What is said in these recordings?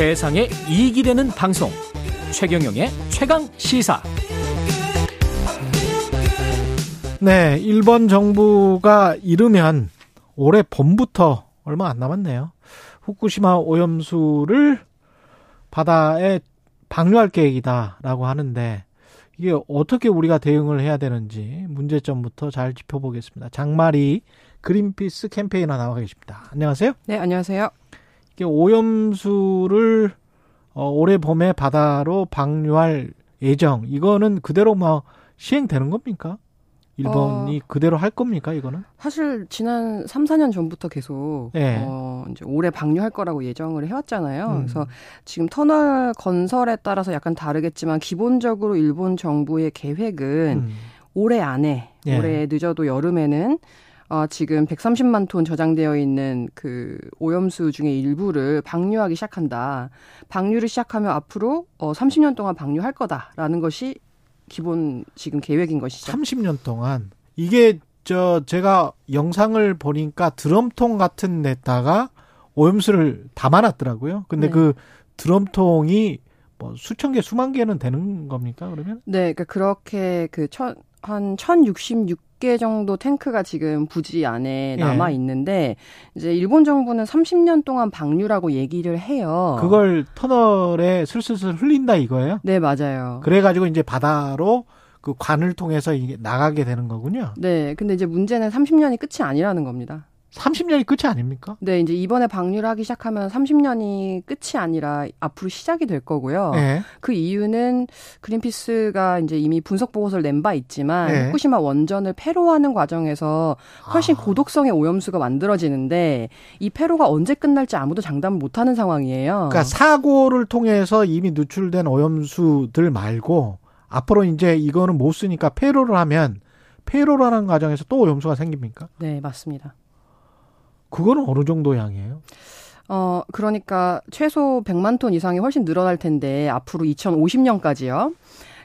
세상에 이익이 되는 방송 최경영의 최강 시사 네, 일본 정부가 이르면 올해 봄부터 얼마 안 남았네요. 후쿠시마 오염수를 바다에 방류할 계획이다라고 하는데 이게 어떻게 우리가 대응을 해야 되는지 문제점부터 잘 짚어보겠습니다. 장마리 그린피스 캠페인너 나와 계십니다. 안녕하세요. 네, 안녕하세요. 오염수를 어, 올해 봄에 바다로 방류할 예정 이거는 그대로 뭐 시행되는 겁니까? 일본이 어, 그대로 할 겁니까 이거는? 사실 지난 3, 4년 전부터 계속 네. 어, 이제 올해 방류할 거라고 예정을 해왔잖아요. 음. 그래서 지금 터널 건설에 따라서 약간 다르겠지만 기본적으로 일본 정부의 계획은 음. 올해 안에 네. 올해 늦어도 여름에는 어, 지금 130만 톤 저장되어 있는 그 오염수 중에 일부를 방류하기 시작한다. 방류를 시작하면 앞으로 어, 30년 동안 방류할 거다라는 것이 기본 지금 계획인 것이죠. 30년 동안 이게 저 제가 영상을 보니까 드럼통 같은 데다가 오염수를 담아놨더라고요. 근데 네. 그 드럼통이 뭐 수천 개, 수만 개는 되는 겁니까? 그러면? 네, 그러니까 그렇게 그 천, 한 1066 개 정도 탱크가 지금 부지 안에 예. 남아 있는데 이제 일본 정부는 30년 동안 방류라고 얘기를 해요. 그걸 터널에 슬슬슬 흘린다 이거예요? 네, 맞아요. 그래 가지고 이제 바다로 그 관을 통해서 이게 나가게 되는 거군요. 네. 근데 이제 문제는 30년이 끝이 아니라는 겁니다. 30년이 끝이 아닙니까? 네, 이제 이번에 방류를 하기 시작하면 30년이 끝이 아니라 앞으로 시작이 될 거고요. 네. 그 이유는 그린피스가 이제 이미 분석 보고서를 낸 바 있지만 네. 후쿠시마 원전을 폐로하는 과정에서 훨씬 아. 고독성의 오염수가 만들어지는데 이 폐로가 언제 끝날지 아무도 장담을 못 하는 상황이에요. 그러니까 사고를 통해서 이미 누출된 오염수들 말고 앞으로 이제 이거는 못 쓰니까 폐로를 하면 폐로라는 과정에서 또 오염수가 생깁니까? 네, 맞습니다. 그거는 어느 정도 양이에요? 어, 그러니까 최소 100만 톤 이상이 훨씬 늘어날 텐데 앞으로 2050년까지요.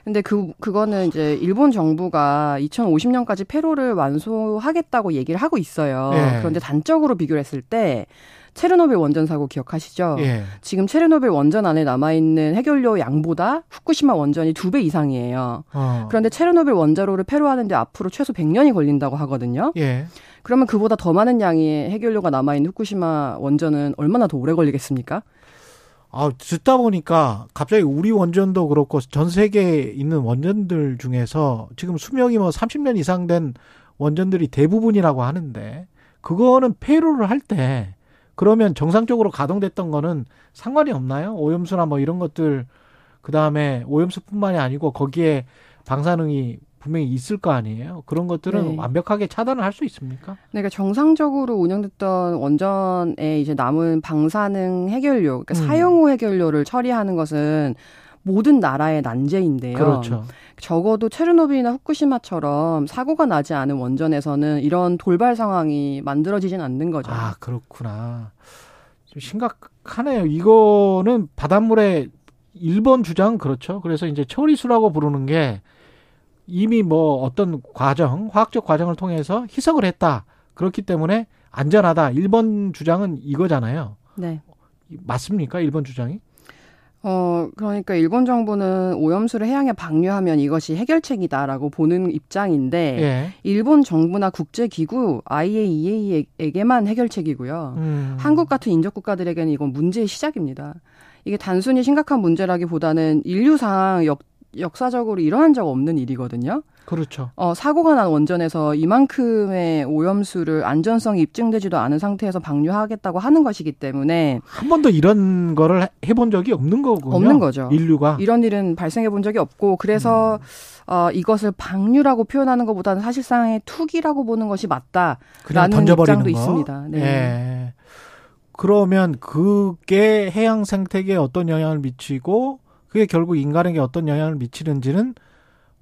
근데 그 그거는 이제 일본 정부가 2050년까지 폐로를 완수하겠다고 얘기를 하고 있어요. 예. 그런데 단적으로 비교를 했을 때 체르노빌 원전 사고 기억하시죠? 예. 지금 체르노빌 원전 안에 남아 있는 해결료 양보다 후쿠시마 원전이 두 배 이상이에요. 어. 그런데 체르노빌 원자로를 폐로하는데 앞으로 최소 100년이 걸린다고 하거든요. 예. 그러면 그보다 더 많은 양의 해결료가 남아있는 후쿠시마 원전은 얼마나 더 오래 걸리겠습니까? 아, 듣다 보니까 갑자기 우리 원전도 그렇고 전 세계에 있는 원전들 중에서 지금 수명이 뭐 30년 이상 된 원전들이 대부분이라고 하는데 그거는 폐로를 할 때 그러면 정상적으로 가동됐던 거는 상관이 없나요? 오염수나 뭐 이런 것들 그다음에 오염수뿐만이 아니고 거기에 방사능이 분명히 있을 거 아니에요. 그런 것들은 네. 완벽하게 차단을 할 수 있습니까? 네, 그러니까 정상적으로 운영됐던 원전에 이제 남은 방사능 해결료, 그러니까 음. 사용 후 해결료를 처리하는 것은 모든 나라의 난제인데요. 그렇죠. 적어도 체르노빌이나 후쿠시마처럼 사고가 나지 않은 원전에서는 이런 돌발 상황이 만들어지진 않는 거죠. 아, 그렇구나. 좀 심각하네요. 이거는 바닷물에 일본 주장 그렇죠. 그래서 이제 처리수라고 부르는 게 이미 뭐 어떤 과정, 화학적 과정을 통해서 희석을 했다. 그렇기 때문에 안전하다. 일본 주장은 이거잖아요. 네. 맞습니까? 일본 주장이? 어, 그러니까 일본 정부는 오염수를 해양에 방류하면 이것이 해결책이다라고 보는 입장인데 예. 일본 정부나 국제기구 IAEA에게만 해결책이고요. 음. 한국 같은 인접 국가들에게는 이건 문제의 시작입니다. 이게 단순히 심각한 문제라기보다는 인류상 역 역사적으로 일어난 적 없는 일이거든요. 그렇죠. 어, 사고가 난 원전에서 이만큼의 오염수를 안전성이 입증되지도 않은 상태에서 방류하겠다고 하는 것이기 때문에 한 번도 이런 거를 해본 적이 없는 거군요. 없는 거죠. 인류가 이런 일은 발생해 본 적이 없고 그래서 음. 어, 이것을 방류라고 표현하는 것보다는 사실상의 투기라고 보는 것이 맞다라는 입장도 거? 있습니다. 네. 예. 그러면 그게 해양 생태계에 어떤 영향을 미치고 그게 결국 인간에게 어떤 영향을 미치는지는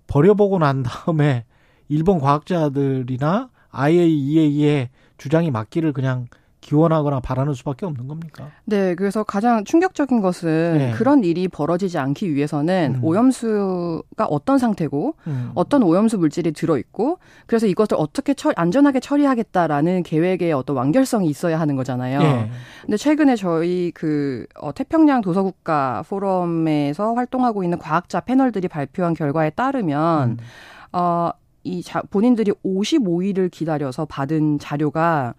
버려보고 난 다음에 일본 과학자들이나 IAEA의 주장이 맞기를 그냥 기원하거나 바라는 수밖에 없는 겁니까? 네, 그래서 가장 충격적인 것은 네. 그런 일이 벌어지지 않기 위해서는 음. 오염수가 어떤 상태고 음. 어떤 오염수 물질이 들어 있고 그래서 이것을 어떻게 처, 안전하게 처리하겠다라는 계획의 어떤 완결성이 있어야 하는 거잖아요. 예. 근데 최근에 저희 그 어, 태평양 도서국가 포럼에서 활동하고 있는 과학자 패널들이 발표한 결과에 따르면 음. 어, 이 자, 본인들이 55일을 기다려서 받은 자료가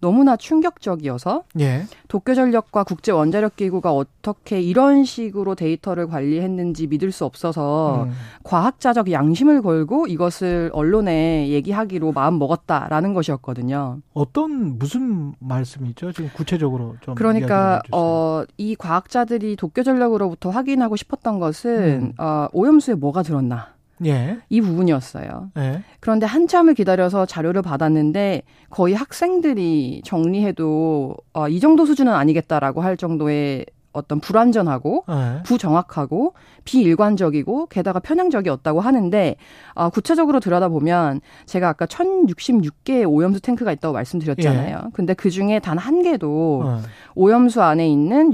너무나 충격적이어서 예. 도쿄전력과 국제 원자력 기구가 어떻게 이런 식으로 데이터를 관리했는지 믿을 수 없어서 음. 과학자적 양심을 걸고 이것을 언론에 얘기하기로 마음 먹었다라는 것이었거든요. 어떤 무슨 말씀이죠? 지금 구체적으로 좀 그러니까. 어, 이 과학자들이 도쿄전력으로부터 확인하고 싶었던 것은 음. 어, 오염수에 뭐가 들었나 예. 이 부분이었어요. 예. 그런데 한참을 기다려서 자료를 받았는데 거의 학생들이 정리해도 어, 이 정도 수준은 아니겠다라고 할 정도의 어떤 불완전하고 예. 부정확하고 비일관적이고 게다가 편향적이었다고 하는데 아, 구체적으로 들여다보면 제가 아까 1066개의 오염수 탱크가 있다고 말씀드렸잖아요. 근데 그 중에 단 한 개도 어. 오염수 안에 있는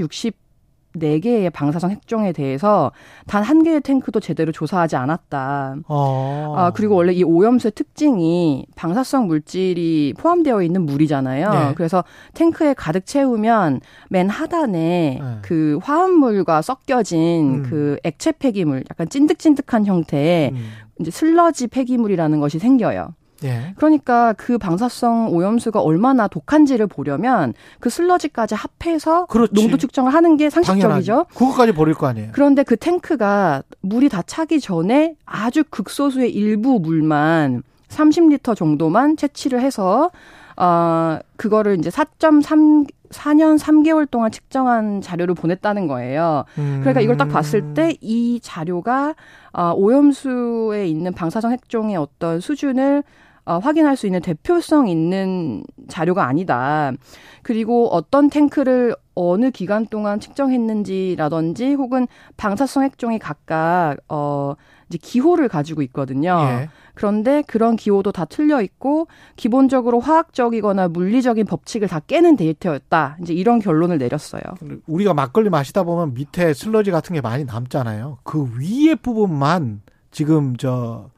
64개의 방사성 핵종에 대해서 단 한 개의 탱크도 제대로 조사하지 않았다. 어. 아, 그리고 원래 이 오염수의 특징이 방사성 물질이 포함되어 있는 물이잖아요. 네. 그래서 탱크에 가득 채우면 맨 하단에 네. 그 화합물과 섞여진 음. 그 액체 폐기물, 약간 찐득찐득한 형태의 음. 이제 슬러지 폐기물이라는 것이 생겨요. 예. 그러니까 그 방사성 오염수가 얼마나 독한지를 보려면 그 슬러지까지 합해서 그렇지. 농도 측정을 하는 게 상식적이죠. 그거까지 버릴 거 아니에요. 그런데 그 탱크가 물이 다 차기 전에 아주 극소수의 일부 물만 30리터 정도만 채취를 해서 어 그거를 이제 4.3 4년 3개월 동안 측정한 자료를 보냈다는 거예요. 그러니까 이걸 딱 봤을 때 이 자료가 어, 오염수에 있는 방사성 핵종의 어떤 수준을 어, 확인할 수 있는 대표성 있는 자료가 아니다. 그리고 어떤 탱크를 어느 기간 동안 측정했는지라든지 혹은 방사성 핵종이 각각 어 이제 기호를 가지고 있거든요. 예. 그런데 그런 기호도 다 틀려 있고 기본적으로 화학적이거나 물리적인 법칙을 다 깨는 데이터였다. 이제 이런 결론을 내렸어요. 우리가 막걸리 마시다 보면 밑에 슬러지 같은 게 많이 남잖아요. 그 위에 부분만 지금 저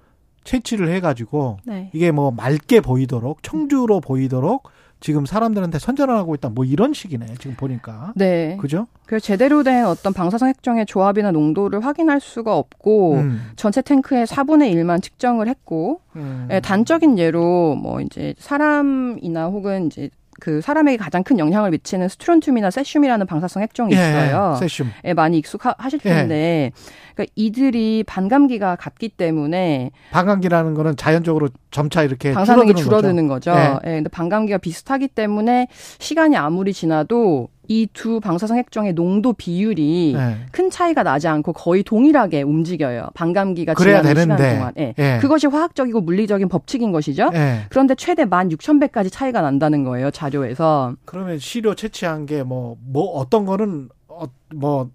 채취를 해가지고 네. 이게 뭐 맑게 보이도록 청주로 보이도록 지금 사람들한테 선전을 하고 있다. 뭐 이런 식이네. 지금 보니까. 네. 그죠? 그래서 제대로 된 어떤 방사성 핵종의 조합이나 농도를 확인할 수가 없고 음. 전체 탱크의 4분의 1만 측정을 했고 음. 예, 단적인 예로 뭐 이제 사람이나 혹은 이제 그 사람에게 가장 큰 영향을 미치는 스트론튬이나 세슘이라는 방사성 핵종이 있어요. 예, 세슘. 예, 많이 익숙하실 예. 텐데 그러니까 이들이 반감기가 같기 때문에 방광기라는 거는 자연적으로 점차 이렇게 방사능이 줄어드는 줄어드는 거죠. 예. 예. 근데 반감기가 비슷하기 때문에 시간이 아무리 지나도 이 두 방사성 핵종의 농도 비율이. 예. 큰 차이가 나지 않고 거의 동일하게 움직여요. 반감기가 그래야 되는데. 시간 동안. 예. 예. 그것이 화학적이고 물리적인 법칙인 것이죠. 예. 그런데 최대 16,000배까지 차이가 난다는 거예요, 자료에서. 그러면 시료 채취한 게 뭐뭐 어떤 거는 어, 뭐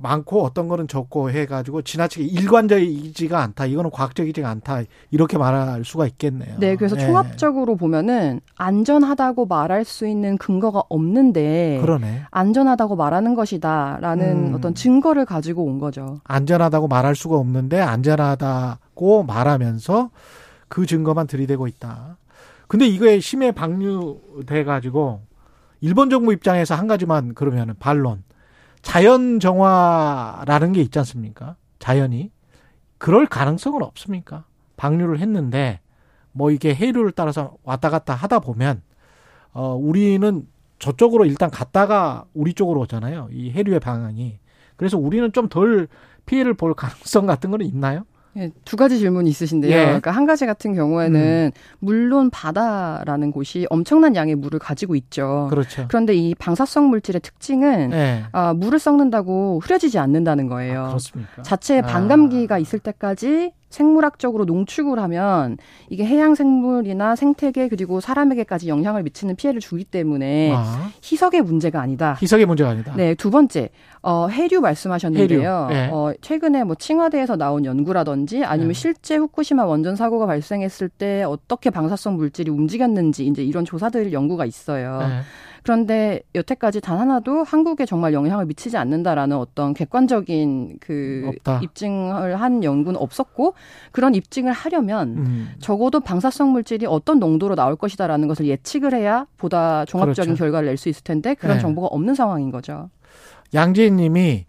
많고 어떤 거는 적고 해가지고 지나치게 일관적이지가 않다. 이거는 과학적이지가 않다. 이렇게 말할 수가 있겠네요. 네, 그래서 예. 종합적으로 보면은 안전하다고 말할 수 있는 근거가 없는데 그러네. 안전하다고 말하는 것이다라는 음. 어떤 증거를 가지고 온 거죠. 안전하다고 말할 수가 없는데 안전하다고 말하면서 그 증거만 들이대고 있다. 근데 이거에 심해 방류돼 가지고 일본 정부 입장에서 한 가지만 그러면은 반론. 자연 정화라는 게 있지 않습니까? 자연이 그럴 가능성은 없습니까? 방류를 했는데 뭐 이게 해류를 따라서 왔다 갔다 하다 보면 어 우리는 저쪽으로 일단 갔다가 우리 쪽으로 오잖아요. 이 해류의 방향이. 그래서 우리는 좀 덜 피해를 볼 가능성 같은 거는 있나요? 예, 두 가지 질문이 있으신데요. 예. 음. 그러니까 한 가지 같은 경우에는 물론 바다라는 곳이 엄청난 양의 물을 가지고 있죠. 그렇죠. 그런데 이 방사성 물질의 특징은 예. 아, 물을 썩는다고 흐려지지 않는다는 거예요. 아, 그렇습니까? 자체에 아. 반감기가 있을 때까지 생물학적으로 농축을 하면 이게 해양 생물이나 생태계 그리고 사람에게까지 영향을 미치는 피해를 주기 때문에 아, 희석의 문제가 아니다. 희석의 문제가 아니다. 네, 두 번째, 어, 해류 말씀하셨는데요. 해류, 예. 어, 최근에 뭐 칭화대에서 나온 연구라든지 아니면 예. 실제 후쿠시마 원전 사고가 발생했을 때 어떻게 방사성 물질이 움직였는지 이제 이런 조사들 연구가 있어요. 예. 그런데 여태까지 단 하나도 한국에 정말 영향을 미치지 않는다라는 어떤 객관적인 그 없다. 입증을 한 연구는 없었고 그런 입증을 하려면 음. 적어도 방사성 물질이 어떤 농도로 나올 것이다라는 것을 예측을 해야 보다 종합적인 그렇죠. 결과를 낼 수 있을 텐데 그런 네. 정보가 없는 상황인 거죠. 양지인 님이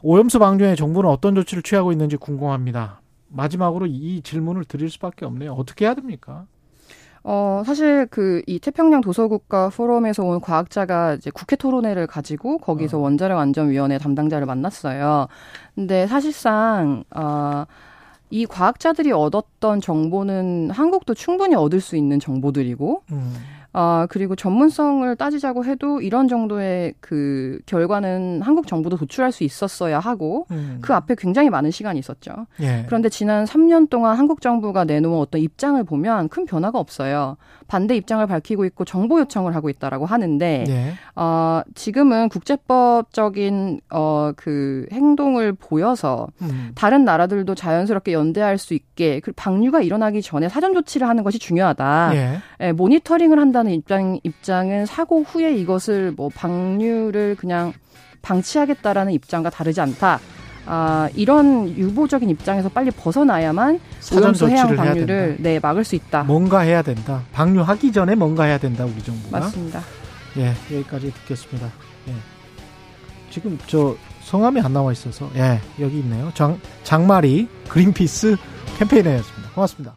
오염수 방류에 정부는 어떤 조치를 취하고 있는지 궁금합니다. 마지막으로 이 질문을 드릴 수밖에 없네요. 어떻게 해야 됩니까? 어, 사실 그 이 태평양 도서국가 포럼에서 온 과학자가 이제 국회 토론회를 가지고 거기서 어. 원자력 안전위원회 담당자를 만났어요. 근데 사실상 어, 이 과학자들이 얻었던 정보는 한국도 충분히 얻을 수 있는 정보들이고 음. 아, 그리고 전문성을 따지자고 해도 이런 정도의 그 결과는 한국 정부도 도출할 수 있었어야 하고 음. 그 앞에 굉장히 많은 시간이 있었죠. 예. 그런데 지난 3년 동안 한국 정부가 내놓은 어떤 입장을 보면 큰 변화가 없어요. 반대 입장을 밝히고 있고 정보 요청을 하고 있다라고 하는데 예. 어, 지금은 국제법적인 어, 그 행동을 보여서 음. 다른 나라들도 자연스럽게 연대할 수 있게 그 방류가 일어나기 전에 사전 조치를 하는 것이 중요하다. 예. 예, 모니터링을 한다 는 입장 입장은 사고 후에 이것을 뭐 방류를 그냥 방치하겠다라는 입장과 다르지 않다. 아, 이런 유보적인 입장에서 빨리 벗어나야만 사전 오염수 해양 방류를. 네 막을 수 있다. 뭔가 해야 된다. 방류하기 전에 뭔가 해야 된다. 우리 정부가. 맞습니다. 예, 여기까지 듣겠습니다. 예. 지금 저 성함이 안 나와 있어서 예, 여기 있네요. 장 장마리 그린피스 캠페인이었습니다. 고맙습니다.